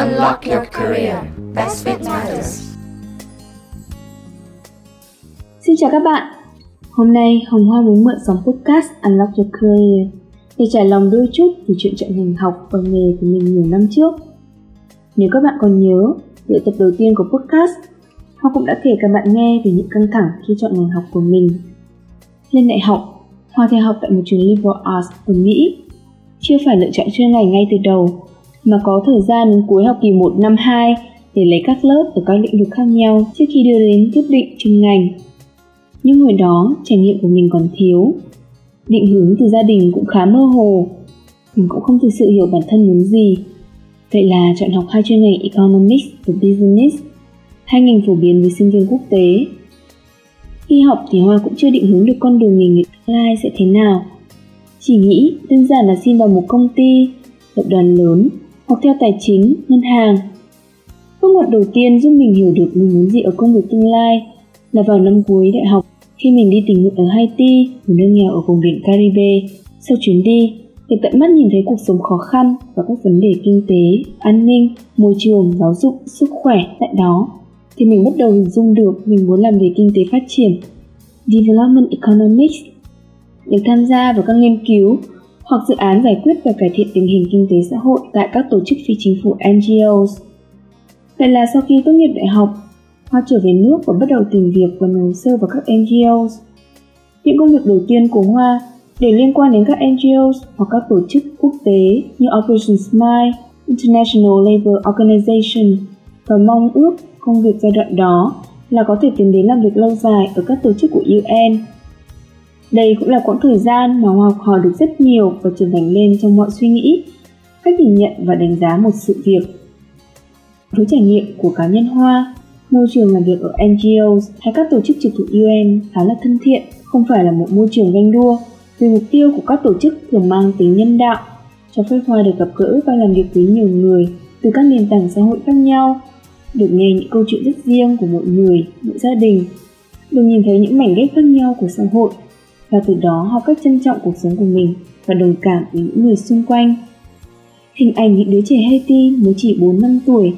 Unlock your career. Best Fit Matters. Xin chào các bạn. Hôm nay Hồng Hoa muốn mượn sóng podcast Unlock Your Career để trải lòng đôi chút về chuyện chọn ngành học và nghề của mình nhiều năm trước. Nếu các bạn còn nhớ, ở tập đầu tiên của podcast, Hoa cũng đã kể các bạn nghe về những căng thẳng khi chọn ngành học của mình. Lên đại học, Hoa theo học tại một trường liberal arts ở Mỹ. Chưa phải lựa chọn chuyên ngành ngay từ đầu, mà có thời gian đến cuối học kỳ 1 năm 2 để lấy các lớp ở các lĩnh vực khác nhau trước khi đưa đến quyết định chuyên ngành. Nhưng hồi đó, trải nghiệm của mình còn thiếu. Định hướng từ gia đình cũng khá mơ hồ. Mình cũng không thực sự hiểu bản thân muốn gì. Vậy là chọn học hai chuyên ngành Economics và Business, hai ngành phổ biến với sinh viên quốc tế. Khi học thì Hoa cũng chưa định hướng được con đường nghề nghiệp tương lai sẽ thế nào. Chỉ nghĩ đơn giản là xin vào một công ty, tập đoàn lớn hoặc theo tài chính, ngân hàng. Bước ngoặt đầu tiên giúp mình hiểu được mình muốn gì ở công việc tương lai là vào năm cuối đại học khi mình đi tình nguyện ở Haiti, một nơi nghèo ở vùng biển Caribe. Sau chuyến đi, được tận mắt nhìn thấy cuộc sống khó khăn và các vấn đề kinh tế, an ninh, môi trường, giáo dục, sức khỏe tại đó, thì mình bắt đầu hình dung được mình muốn làm về kinh tế phát triển, Development Economics, được tham gia vào các nghiên cứu hoặc dự án giải quyết và cải thiện tình hình kinh tế xã hội tại các tổ chức phi chính phủ NGOs. Vậy là sau khi tốt nghiệp đại học, Hoa trở về nước và bắt đầu tìm việc và nộp hồ sơ vào các NGOs. Những công việc đầu tiên của Hoa đều liên quan đến các NGOs hoặc các tổ chức quốc tế như Operation Smile, International Labour Organization và mong ước công việc giai đoạn đó là có thể tiến đến làm việc lâu dài ở các tổ chức của UN. Đây cũng là quãng thời gian mà Hoa học hỏi được rất nhiều và trưởng thành lên trong mọi suy nghĩ, cách nhìn nhận và đánh giá một sự việc. Với trải nghiệm của cá nhân Hoa, môi trường làm việc ở NGOs hay các tổ chức trực thuộc UN khá là thân thiện, không phải là một môi trường ganh đua. Vì mục tiêu của các tổ chức thường mang tính nhân đạo, cho phép Hoa được gặp gỡ và làm việc với nhiều người từ các nền tảng xã hội khác nhau, được nghe những câu chuyện rất riêng của mỗi người, mỗi gia đình, được nhìn thấy những mảnh ghép khác nhau của xã hội và từ đó học cách trân trọng cuộc sống của mình và đồng cảm với những người xung quanh. Hình ảnh những đứa trẻ Haiti mới chỉ 4 năm tuổi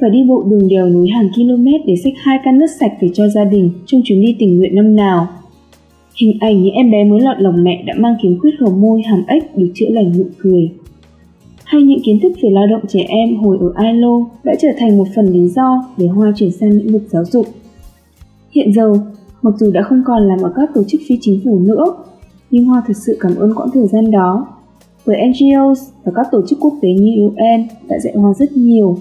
phải đi bộ đường đèo núi hàng km để xách hai can nước sạch về cho gia đình trong chuyến đi tình nguyện năm nào. Hình ảnh những em bé mới lọt lòng mẹ đã mang kiếm khuyết hầu môi hàm ếch được chữa lành nụ cười. Hay những kiến thức về lao động trẻ em hồi ở ILO đã trở thành một phần lý do để Hoa chuyển sang lĩnh vực giáo dục. Hiện giờ, mặc dù đã không còn làm ở các tổ chức phi chính phủ nữa, nhưng Hoa thực sự cảm ơn quãng thời gian đó. Với NGOs và các tổ chức quốc tế như UN đã dạy Hoa rất nhiều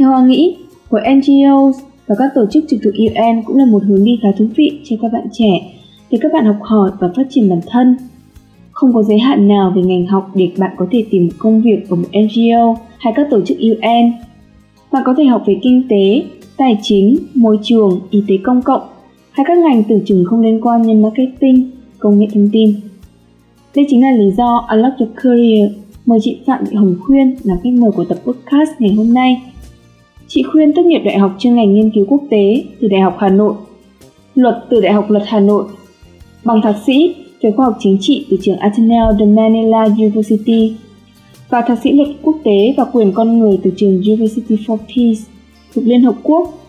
theo Hoa nghĩ, với NGOs và các tổ chức trực thuộc UN cũng là một hướng đi khá thú vị cho các bạn trẻ để các bạn học hỏi và phát triển bản thân. Không có giới hạn nào về ngành học để bạn có thể tìm một công việc ở một NGO hay các tổ chức UN. Bạn có thể học về kinh tế, tài chính, môi trường, y tế công cộng hay các ngành tưởng chừng không liên quan như marketing, công nghệ thông tin. Đây chính là lý do Unlock Your Career mời chị Phạm Thị Hồng Khuyên là khách mời của tập podcast ngày hôm nay Chị Khuyên tốt nghiệp đại học chuyên ngành nghiên cứu quốc tế từ Đại học Hà Nội, luật từ Đại học Luật Hà Nội, bằng thạc sĩ về khoa học chính trị từ trường Ateneo de Manila University và thạc sĩ luật quốc tế và quyền con người từ trường University for Peace thuộc Liên Hợp Quốc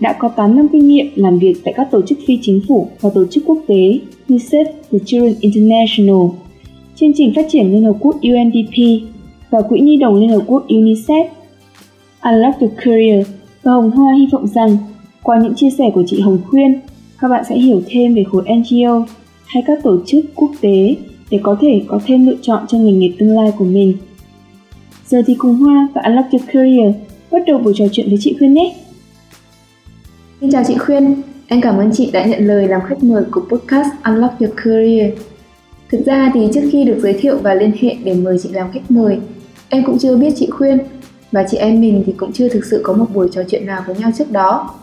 đã có 8 năm kinh nghiệm làm việc tại các tổ chức phi chính phủ và tổ chức quốc tế như Save the Children International, chương trình phát triển Liên Hợp Quốc UNDP và Quỹ Nhi đồng Liên Hợp Quốc UNICEF Unlock the Career và Hồng Hoa hy vọng rằng qua những chia sẻ của chị Hồng Khuyên, các bạn sẽ hiểu thêm về khối NGO hay các tổ chức quốc tế để có thể có thêm lựa chọn cho nghề nghiệp tương lai của mình. Giờ thì cùng Hoa và Unlock Your Career bắt đầu buổi trò chuyện với chị Khuyên nhé. Xin chào chị Khuyên, em cảm ơn chị đã nhận lời làm khách mời của podcast Unlock Your Career. Thực ra thì trước khi được giới thiệu và liên hệ để mời chị làm khách mời, em cũng chưa biết chị Khuyên và chị em mình thì cũng chưa thực sự có một buổi trò chuyện nào với nhau trước đó.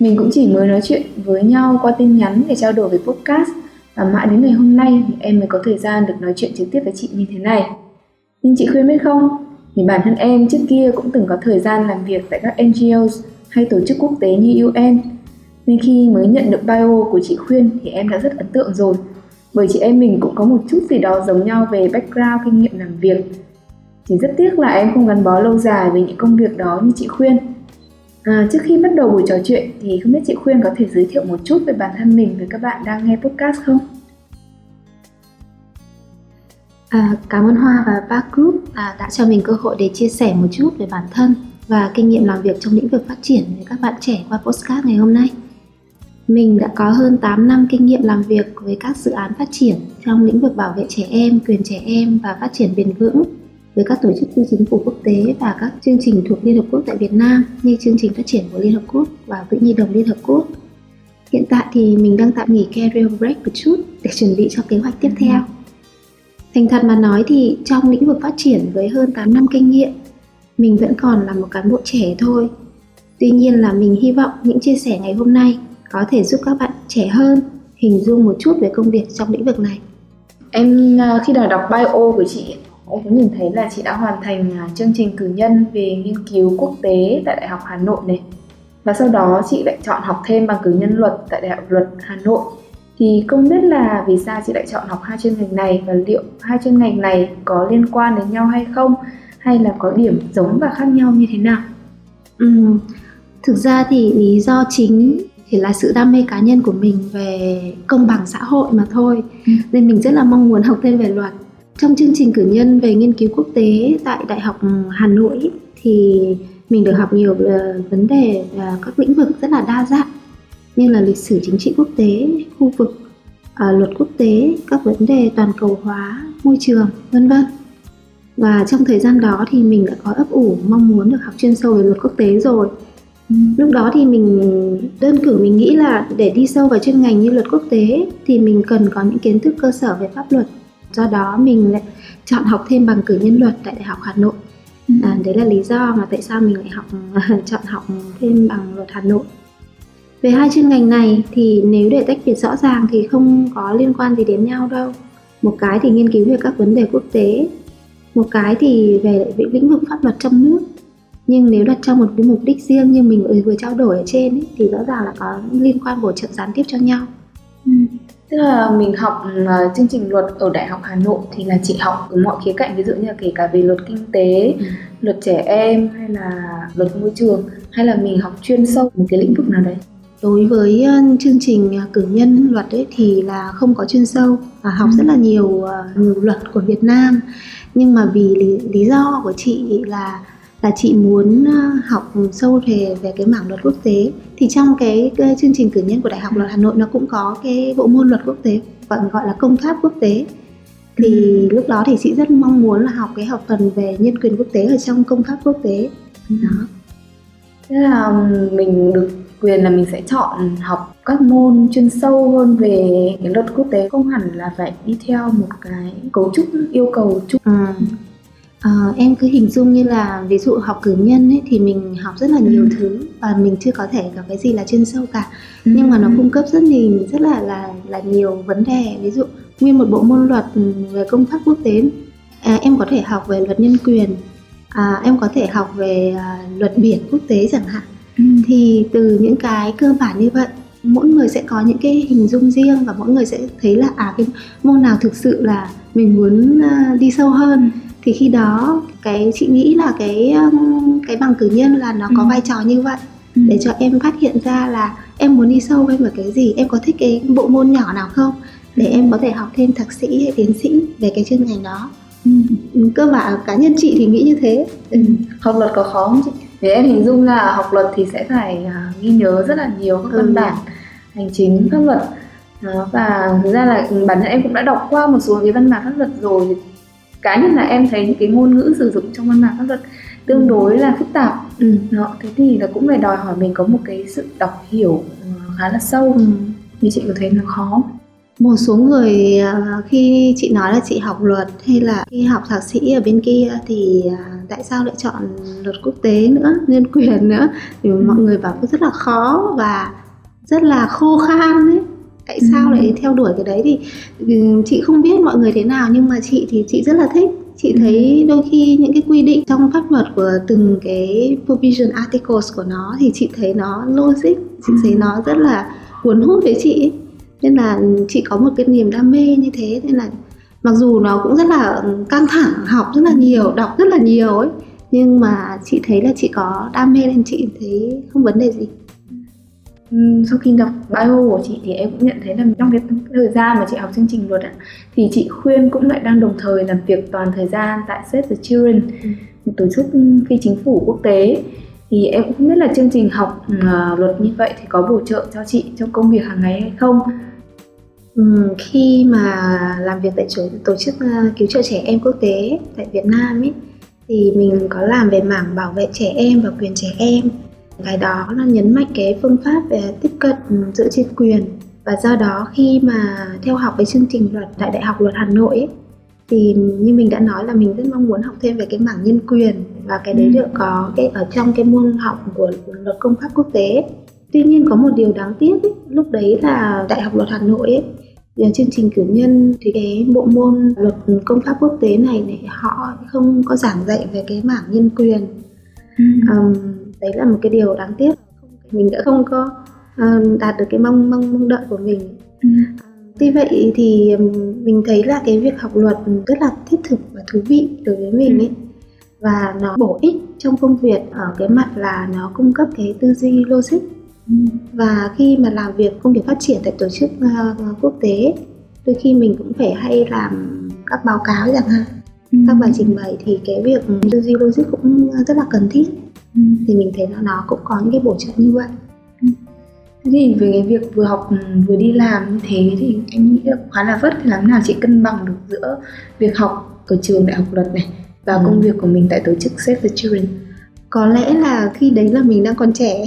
Mình cũng chỉ mới nói chuyện với nhau qua tin nhắn để trao đổi về podcast và mãi đến ngày hôm nay thì em mới có thời gian được nói chuyện trực tiếp với chị như thế này. Nhưng chị khuyên biết không, thì bản thân em trước kia cũng từng có thời gian làm việc tại các NGOs hay tổ chức quốc tế như UN. Nên khi mới nhận được bio của chị Khuyên thì em đã rất ấn tượng rồi. Bởi chị em mình cũng có một chút gì đó giống nhau về background kinh nghiệm làm việc chỉ rất tiếc là em không gắn bó lâu dài với những công việc đó như chị khuyên à, trước khi bắt đầu buổi trò chuyện thì không biết chị khuyên có thể giới thiệu một chút về bản thân mình với các bạn đang nghe podcast không À, cảm ơn Hoa và Park Group à, đã cho mình cơ hội để chia sẻ một chút về bản thân và kinh nghiệm làm việc trong lĩnh vực phát triển với các bạn trẻ qua postcard ngày hôm nay. Mình đã có hơn 8 năm kinh nghiệm làm việc với các dự án phát triển trong lĩnh vực bảo vệ trẻ em, quyền trẻ em và phát triển bền vững với các tổ chức phi chính phủ quốc tế và các chương trình thuộc Liên Hợp Quốc tại Việt Nam như chương trình phát triển của Liên Hợp Quốc và Quỹ Nhi đồng Liên Hợp Quốc. Hiện tại thì mình đang tạm nghỉ career break một chút để chuẩn bị cho kế hoạch tiếp theo. Thành thật mà nói thì trong lĩnh vực phát triển với hơn 8 năm kinh nghiệm, mình vẫn còn là một cán bộ trẻ thôi. Tuy nhiên là mình hy vọng những chia sẻ ngày hôm nay có thể giúp các bạn trẻ hơn hình dung một chút về công việc trong lĩnh vực này. Em à, khi nào đọc bio của chị, em cũng nhìn thấy là chị đã hoàn thành à, chương trình cử nhân về nghiên cứu quốc tế tại Đại học Hà Nội này. Và sau đó chị lại chọn học thêm bằng cử nhân luật tại Đại học Luật Hà Nội thì không biết là vì sao chị lại chọn học hai chuyên ngành này và liệu hai chuyên ngành này có liên quan đến nhau hay không hay là có điểm giống và khác nhau như thế nào? Ừ, thực ra thì lý do chính chỉ là sự đam mê cá nhân của mình về công bằng xã hội mà thôi ừ. nên mình rất là mong muốn học thêm về luật trong chương trình cử nhân về nghiên cứu quốc tế tại đại học hà nội thì mình được học nhiều vấn đề các lĩnh vực rất là đa dạng như là lịch sử chính trị quốc tế, khu vực, à, luật quốc tế, các vấn đề toàn cầu hóa, môi trường, vân vân. Và trong thời gian đó thì mình đã có ấp ủ mong muốn được học chuyên sâu về luật quốc tế rồi. Ừ. Lúc đó thì mình đơn cử mình nghĩ là để đi sâu vào chuyên ngành như luật quốc tế thì mình cần có những kiến thức cơ sở về pháp luật. Do đó mình lại chọn học thêm bằng cử nhân luật tại Đại học Hà Nội. Ừ. À, đấy là lý do mà tại sao mình lại học chọn học thêm bằng luật Hà Nội về hai chuyên ngành này thì nếu để tách biệt rõ ràng thì không có liên quan gì đến nhau đâu một cái thì nghiên cứu về các vấn đề quốc tế một cái thì về lĩnh vực pháp luật trong nước nhưng nếu đặt trong một cái mục đích riêng như mình vừa, vừa trao đổi ở trên ấy, thì rõ ràng là có liên quan bổ trợ gián tiếp cho nhau ừ. tức là mình học uh, chương trình luật ở đại học hà nội thì là chị học ở mọi khía cạnh ví dụ như là kể cả về luật kinh tế ừ. luật trẻ em hay là luật môi trường hay là mình học chuyên sâu một cái lĩnh vực nào đấy đối với ờ, chương trình ờ, cử nhân luật ấy thì là không có chuyên sâu và học ừ. rất là nhiều ờ, nhiều luật của Việt Nam nhưng mà vì lý, lý do của chị là là chị muốn học sâu về về cái mảng luật quốc tế thì trong cái, cái chương trình cử nhân của Đại học Luật Hà Nội nó cũng có cái bộ môn luật quốc tế gọi gọi là công pháp quốc tế thì ừ. lúc đó thì chị rất mong muốn là học cái học phần về nhân quyền quốc tế ở trong công pháp quốc tế ừ. đó thế là mình được quyền là mình sẽ chọn học các môn chuyên sâu hơn về cái luật quốc tế không hẳn là phải đi theo một cái cấu trúc yêu cầu chung à. À, em cứ hình dung như là ví dụ học cử nhân ấy thì mình học rất là nhiều ừ. thứ và mình chưa có thể gặp cái gì là chuyên sâu cả ừ. nhưng mà nó cung cấp rất nhiều rất là là là nhiều vấn đề ví dụ nguyên một bộ môn luật về công pháp quốc tế à, em có thể học về luật nhân quyền à, em có thể học về à, luật biển quốc tế chẳng hạn Ừ. thì từ những cái cơ bản như vậy mỗi người sẽ có những cái hình dung riêng và mỗi người sẽ thấy là à cái môn nào thực sự là mình muốn uh, đi sâu hơn thì khi đó cái chị nghĩ là cái um, cái bằng cử nhân là nó ừ. có vai trò như vậy ừ. để cho em phát hiện ra là em muốn đi sâu hơn vào cái gì em có thích cái bộ môn nhỏ nào không để em có thể học thêm thạc sĩ hay tiến sĩ về cái chuyên ngành đó ừ. Cơ bản cá nhân chị thì nghĩ như thế ừ. học luật có khó không chị thì em hình dung là học luật thì sẽ phải uh, ghi nhớ rất là nhiều các văn ừ. bản hành chính pháp luật đó, và thực ra là bản thân em cũng đã đọc qua một số cái văn bản pháp luật rồi cá nhân là em thấy những cái ngôn ngữ sử dụng trong văn bản pháp luật tương ừ. đối là phức tạp ừ. đó, thế thì là cũng phải đòi hỏi mình có một cái sự đọc hiểu ờ, khá là sâu ừ. như chị có thấy nó khó một số người à, khi chị nói là chị học luật hay là khi học thạc sĩ ở bên kia thì à, tại sao lại chọn luật quốc tế nữa nhân quyền nữa thì ừ. mọi người bảo rất là khó và rất là khô khan ấy tại ừ. sao lại theo đuổi cái đấy thì ừ, chị không biết mọi người thế nào nhưng mà chị thì chị rất là thích chị ừ. thấy đôi khi những cái quy định trong pháp luật của từng cái provision articles của nó thì chị thấy nó logic chị thấy ừ. nó rất là cuốn hút với chị nên là chị có một cái niềm đam mê như thế nên là mặc dù nó cũng rất là căng thẳng học rất là nhiều đọc rất là nhiều ấy nhưng mà chị thấy là chị có đam mê nên chị thấy không vấn đề gì. Sau khi đọc bio của chị thì em cũng nhận thấy là trong cái thời gian mà chị học chương trình luật ạ thì chị khuyên cũng lại đang đồng thời làm việc toàn thời gian tại Save the Children ừ. một tổ chức phi chính phủ quốc tế. Thì em cũng không biết là chương trình học uh, luật như vậy thì có bổ trợ cho chị trong công việc hàng ngày hay không Ừ, khi mà làm việc tại chỗ, tổ chức uh, cứu trợ trẻ em quốc tế tại Việt Nam ấy thì mình có làm về mảng bảo vệ trẻ em và quyền trẻ em. Cái đó là nhấn mạnh cái phương pháp về tiếp cận dựa trên quyền. Và do đó khi mà theo học cái chương trình luật tại đại học luật hà nội ấy, thì như mình đã nói là mình rất mong muốn học thêm về cái mảng nhân quyền và cái đấy ừ. được có cái ở trong cái môn học của luật công pháp quốc tế. Tuy nhiên có một điều đáng tiếc ấy, lúc đấy là đại học luật hà nội ấy, Giờ chương trình cử nhân thì cái bộ môn luật công pháp quốc tế này này họ không có giảng dạy về cái mảng nhân quyền. Ừ. um, đấy là một cái điều đáng tiếc. Mình đã không có uh, đạt được cái mong mong mong đợi của mình. Ừ. tuy vậy thì mình thấy là cái việc học luật rất là thiết thực và thú vị đối với mình ấy. Và nó bổ ích trong công việc ở cái mặt là nó cung cấp cái tư duy logic và khi mà làm việc công việc phát triển tại tổ chức uh, quốc tế đôi khi mình cũng phải hay làm các báo cáo chẳng hạn ừ. các bài trình bày thì cái việc tư duy logic cũng rất là cần thiết ừ. thì mình thấy là nó cũng có những cái bổ trợ như vậy ừ. thế thì về cái việc vừa học vừa đi làm như thế thì em nghĩ là khá là vất thì làm nào chị cân bằng được giữa việc học ở trường đại học luật này và ừ. công việc của mình tại tổ chức Save the Children có lẽ là khi đấy là mình đang còn trẻ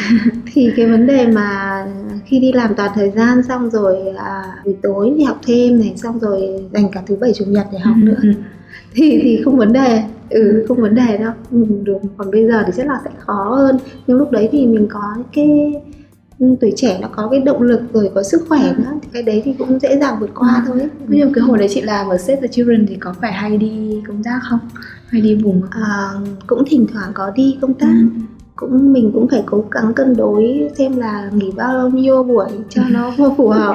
thì cái vấn đề mà khi đi làm toàn thời gian xong rồi à, buổi tối thì học thêm này xong rồi dành cả thứ bảy chủ nhật để học nữa. ừ. thì thì không vấn đề. Ừ không vấn đề đâu. Ừ, được còn bây giờ thì chắc là sẽ khó hơn. Nhưng lúc đấy thì mình có cái ừ, tuổi trẻ nó có cái động lực rồi có sức khỏe nữa thì cái đấy thì cũng dễ dàng vượt qua thôi nhưng cái hồi đấy chị làm ở Save the Children thì có phải hay đi công tác không hay đi vùng à, cũng thỉnh thoảng có đi công tác. Ừ. cũng mình cũng phải cố gắng cân đối xem là nghỉ bao nhiêu buổi cho nó phù hợp.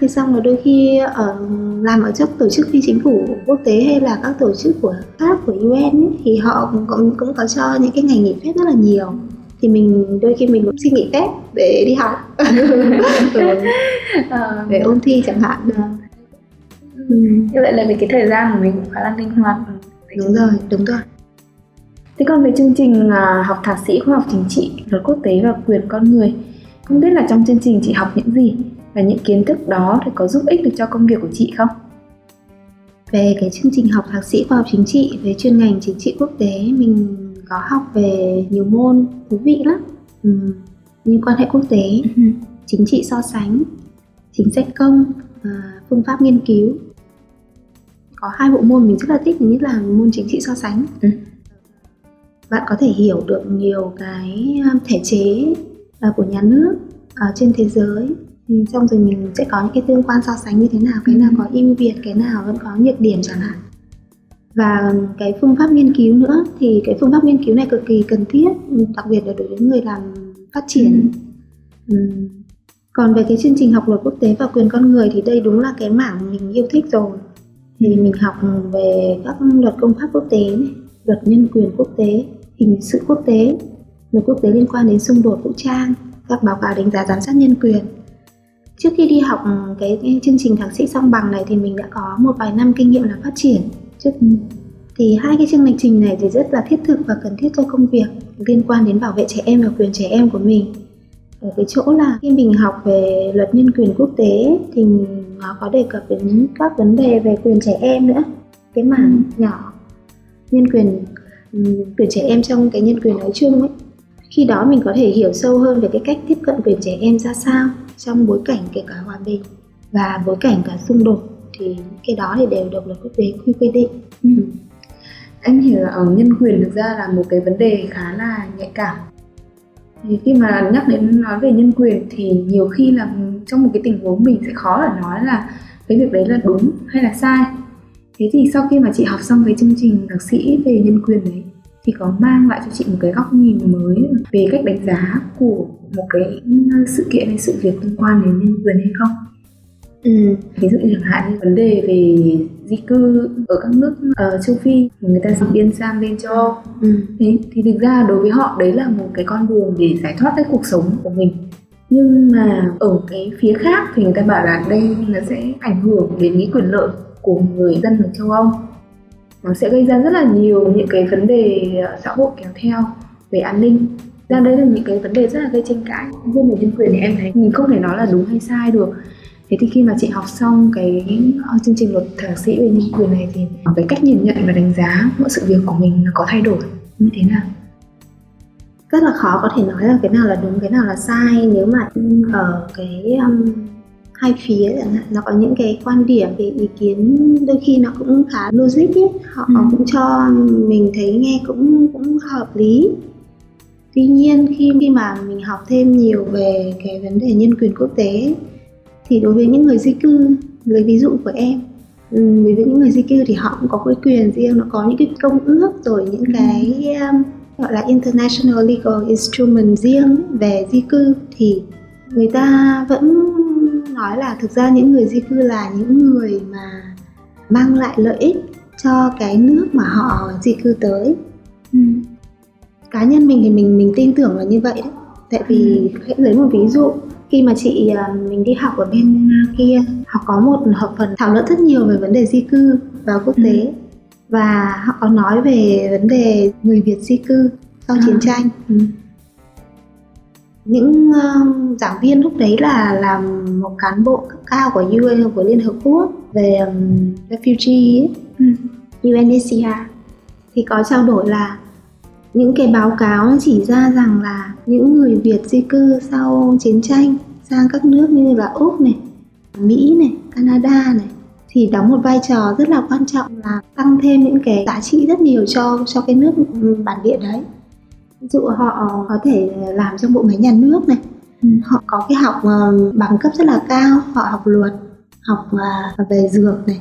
Thì xong rồi đôi khi ở làm ở trong tổ chức phi chính phủ quốc tế hay là các tổ chức của khác của UN ấy, thì họ cũng, cũng có cho những cái ngày nghỉ phép rất là nhiều. Thì mình đôi khi mình cũng xin nghỉ phép để đi học. Ờ. để ôn thi chẳng hạn. Ừ. như vậy là vì cái thời gian của mình cũng khá là linh hoạt đúng rồi đúng rồi. Thế còn về chương trình à, học thạc sĩ khoa học chính trị luật quốc tế và quyền con người không biết là trong chương trình chị học những gì và những kiến thức đó thì có giúp ích được cho công việc của chị không? Về cái chương trình học thạc sĩ khoa học chính trị về chuyên ngành chính trị quốc tế mình có học về nhiều môn thú vị lắm. Ừ, như quan hệ quốc tế ừ. chính trị so sánh chính sách công à, phương pháp nghiên cứu có hai bộ môn mình rất là thích nhất là môn chính trị so sánh. Ừ. bạn có thể hiểu được nhiều cái um, thể chế uh, của nhà nước ở trên thế giới. Thì xong rồi mình sẽ có những cái tương quan so sánh như thế nào cái nào có ưu việt cái nào vẫn có nhược điểm chẳng hạn. Và cái phương pháp nghiên cứu nữa thì cái phương pháp nghiên cứu này cực kỳ cần thiết đặc biệt là đối với người làm phát triển. Ừ. còn về cái chương trình học luật quốc tế và quyền con người thì đây đúng là cái mảng mình yêu thích rồi thì mình học về các luật công pháp quốc tế này, luật nhân quyền quốc tế hình sự quốc tế luật quốc tế liên quan đến xung đột vũ trang các báo cáo đánh giá giám sát nhân quyền. Trước khi đi học cái, cái chương trình thạc sĩ song bằng này thì mình đã có một vài năm kinh nghiệm là phát triển. Trước thì hai cái chương trình này thì rất là thiết thực và cần thiết cho công việc liên quan đến bảo vệ trẻ em và quyền trẻ em của mình. Ở cái chỗ là khi mình học về luật nhân quyền quốc tế thì nó có đề cập đến các vấn đề về quyền trẻ em nữa cái mảng ừ. nhỏ nhân quyền quyền trẻ em trong cái nhân quyền nói chung ấy khi đó mình có thể hiểu sâu hơn về cái cách tiếp cận quyền trẻ em ra sao trong bối cảnh kể cả hòa bình và bối cảnh cả xung đột thì cái đó thì đều được luật quốc tế quy quy định ừ. anh hiểu là ở nhân quyền thực ra là một cái vấn đề khá là nhạy cảm thì khi mà nhắc đến nói về nhân quyền thì nhiều khi là trong một cái tình huống mình sẽ khó để nói là cái việc đấy là đúng hay là sai thế thì sau khi mà chị học xong cái chương trình thạc sĩ về nhân quyền đấy thì có mang lại cho chị một cái góc nhìn mới về cách đánh giá của một cái sự kiện hay sự việc liên quan đến nhân quyền hay không ừ. ví dụ như chẳng hạn như vấn đề về di cư ở các nước ở châu phi người ta di biên sang bên châu âu Ừ. thế thì thực ra đối với họ đấy là một cái con đường để giải thoát cái cuộc sống của mình nhưng mà ở cái phía khác thì người ta bảo là đây nó sẽ ảnh hưởng đến cái quyền lợi của người dân ở châu âu. Nó sẽ gây ra rất là nhiều những cái vấn đề ờ, xã hội kéo theo về an ninh. Ra đây là những cái vấn đề rất là gây tranh cãi. Riêng về nhân quyền thì em thấy mình không thể nói là đúng hay sai được. Thế thì khi mà chị học xong cái ờ, chương trình luật thạc sĩ về nhân quyền này thì cái cách nhìn nhận và đánh giá mọi sự việc của mình nó có thay đổi như thế nào? Rất là khó có thể nói là cái nào là đúng cái nào là sai nếu mà ở cái um, hai phía chẳng hạn nó có những cái quan điểm về ý kiến đôi khi nó cũng khá logic ấy họ Ừ. cũng cho mình thấy nghe cũng cũng hợp lý tuy nhiên khi khi mà mình học thêm nhiều về cái vấn đề nhân quyền quốc tế thì đối với những người di cư lấy ví dụ của em ừ, đối với những người di cư thì họ cũng có cái quyền riêng nó có những cái công ước rồi những Ừ. cái um, gọi là international legal instrument riêng về di cư thì người ta vẫn nói là thực ra những người di cư là những người mà mang lại lợi ích cho cái nước mà họ di cư tới. Cá nhân mình thì mình mình tin tưởng là như vậy đấy. Tại vì hãy lấy một ví dụ khi mà chị à, mình đi học ở bên kia họ có một học phần thảo luận rất nhiều về vấn đề di cư và quốc tế và họ có nói về vấn đề người Việt di cư sau À. chiến tranh Ừ. những um, giảng viên lúc đấy là làm một cán bộ cấp cao của UN của Liên Hợp Quốc về um, refugee ấy, Ừ. UNHCR thì có trao đổi là những cái báo cáo chỉ ra rằng là những người Việt di cư sau chiến tranh sang các nước như là Úc này, Mỹ này, Canada này thì đóng một vai trò rất là quan trọng là tăng thêm những cái giá trị rất nhiều cho cho cái nước bản địa đấy. Ví dụ họ có thể làm trong bộ máy nhà nước này, Ừ. họ có cái học ờ, bằng cấp rất là cao, họ học luật, học ờ, về dược này,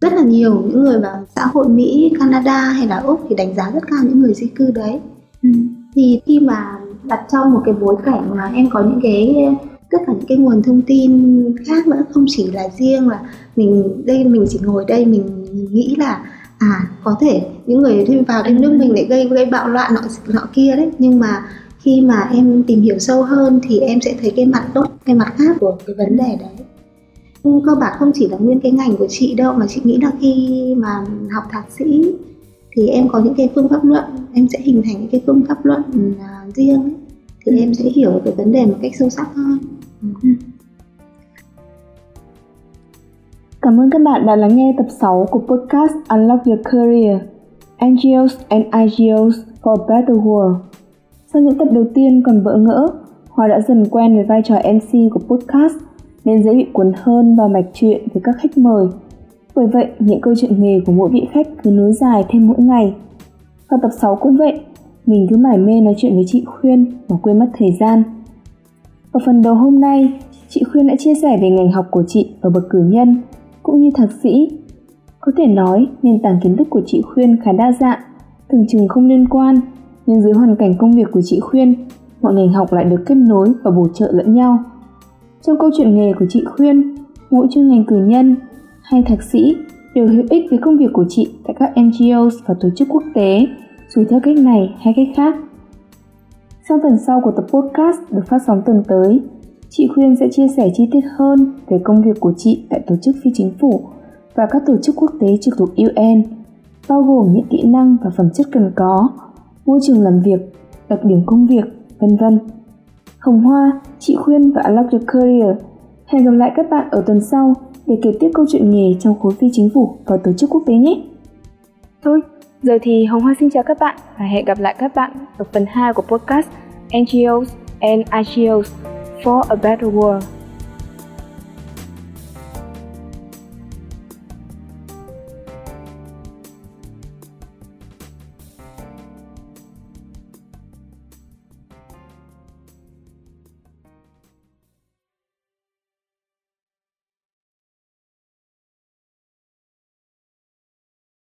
rất là nhiều những người vào xã hội Mỹ, Canada hay là Úc thì đánh giá rất cao những người di cư đấy Ừ. thì khi mà đặt trong một cái bối cảnh mà em có những cái tất cả những cái nguồn thông tin khác nữa không chỉ là riêng là mình đây mình chỉ ngồi đây mình nghĩ là à có thể những người đi vào đến nước mình để gây gây bạo loạn nọ nọ kia đấy nhưng mà khi mà em tìm hiểu sâu hơn thì em sẽ thấy cái mặt tốt cái mặt khác của cái vấn đề đấy cơ bản không chỉ là nguyên cái ngành của chị đâu mà chị nghĩ là khi mà học thạc sĩ thì em có những cái phương pháp luận em sẽ hình thành những cái phương pháp luận à, riêng ấy. thì Ừ. em sẽ hiểu cái vấn đề một cách sâu sắc hơn Ừ. Cảm ơn các bạn đã lắng nghe tập 6 của podcast Unlock Your Career NGOs and IGOs for a Better World. Sau những tập đầu tiên còn bỡ ngỡ, Hòa đã dần quen với vai trò MC của podcast nên dễ bị cuốn hơn vào mạch chuyện với các khách mời. Bởi vậy, những câu chuyện nghề của mỗi vị khách cứ nối dài thêm mỗi ngày. Và tập 6 cũng vậy, mình cứ mải mê nói chuyện với chị Khuyên mà quên mất thời gian. Ở phần đầu hôm nay, chị Khuyên đã chia sẻ về ngành học của chị ở bậc cử nhân cũng như thạc sĩ. Có thể nói nền tảng kiến thức của chị Khuyên khá đa dạng, tưởng chừng không liên quan, nhưng dưới hoàn cảnh công việc của chị Khuyên, mọi ngành học lại được kết nối và bổ trợ lẫn nhau. Trong câu chuyện nghề của chị Khuyên, mỗi chuyên ngành cử nhân hay thạc sĩ đều hữu ích với công việc của chị tại các NGOs và tổ chức quốc tế, dù theo cách này hay cách khác. Trong phần sau của tập podcast được phát sóng tuần tới, chị Khuyên sẽ chia sẻ chi tiết hơn về công việc của chị tại tổ chức phi chính phủ và các tổ chức quốc tế trực thuộc UN, bao gồm những kỹ năng và phẩm chất cần có, môi trường làm việc, đặc điểm công việc, vân vân. Hồng Hoa, chị Khuyên và Unlock Your Career. Hẹn gặp lại các bạn ở tuần sau để kể tiếp câu chuyện nghề trong khối phi chính phủ và tổ chức quốc tế nhé. Thôi, giờ thì Hồng Hoa xin chào các bạn và hẹn gặp lại các bạn ở phần 2 của podcast NGOs and IGOs for a Better World.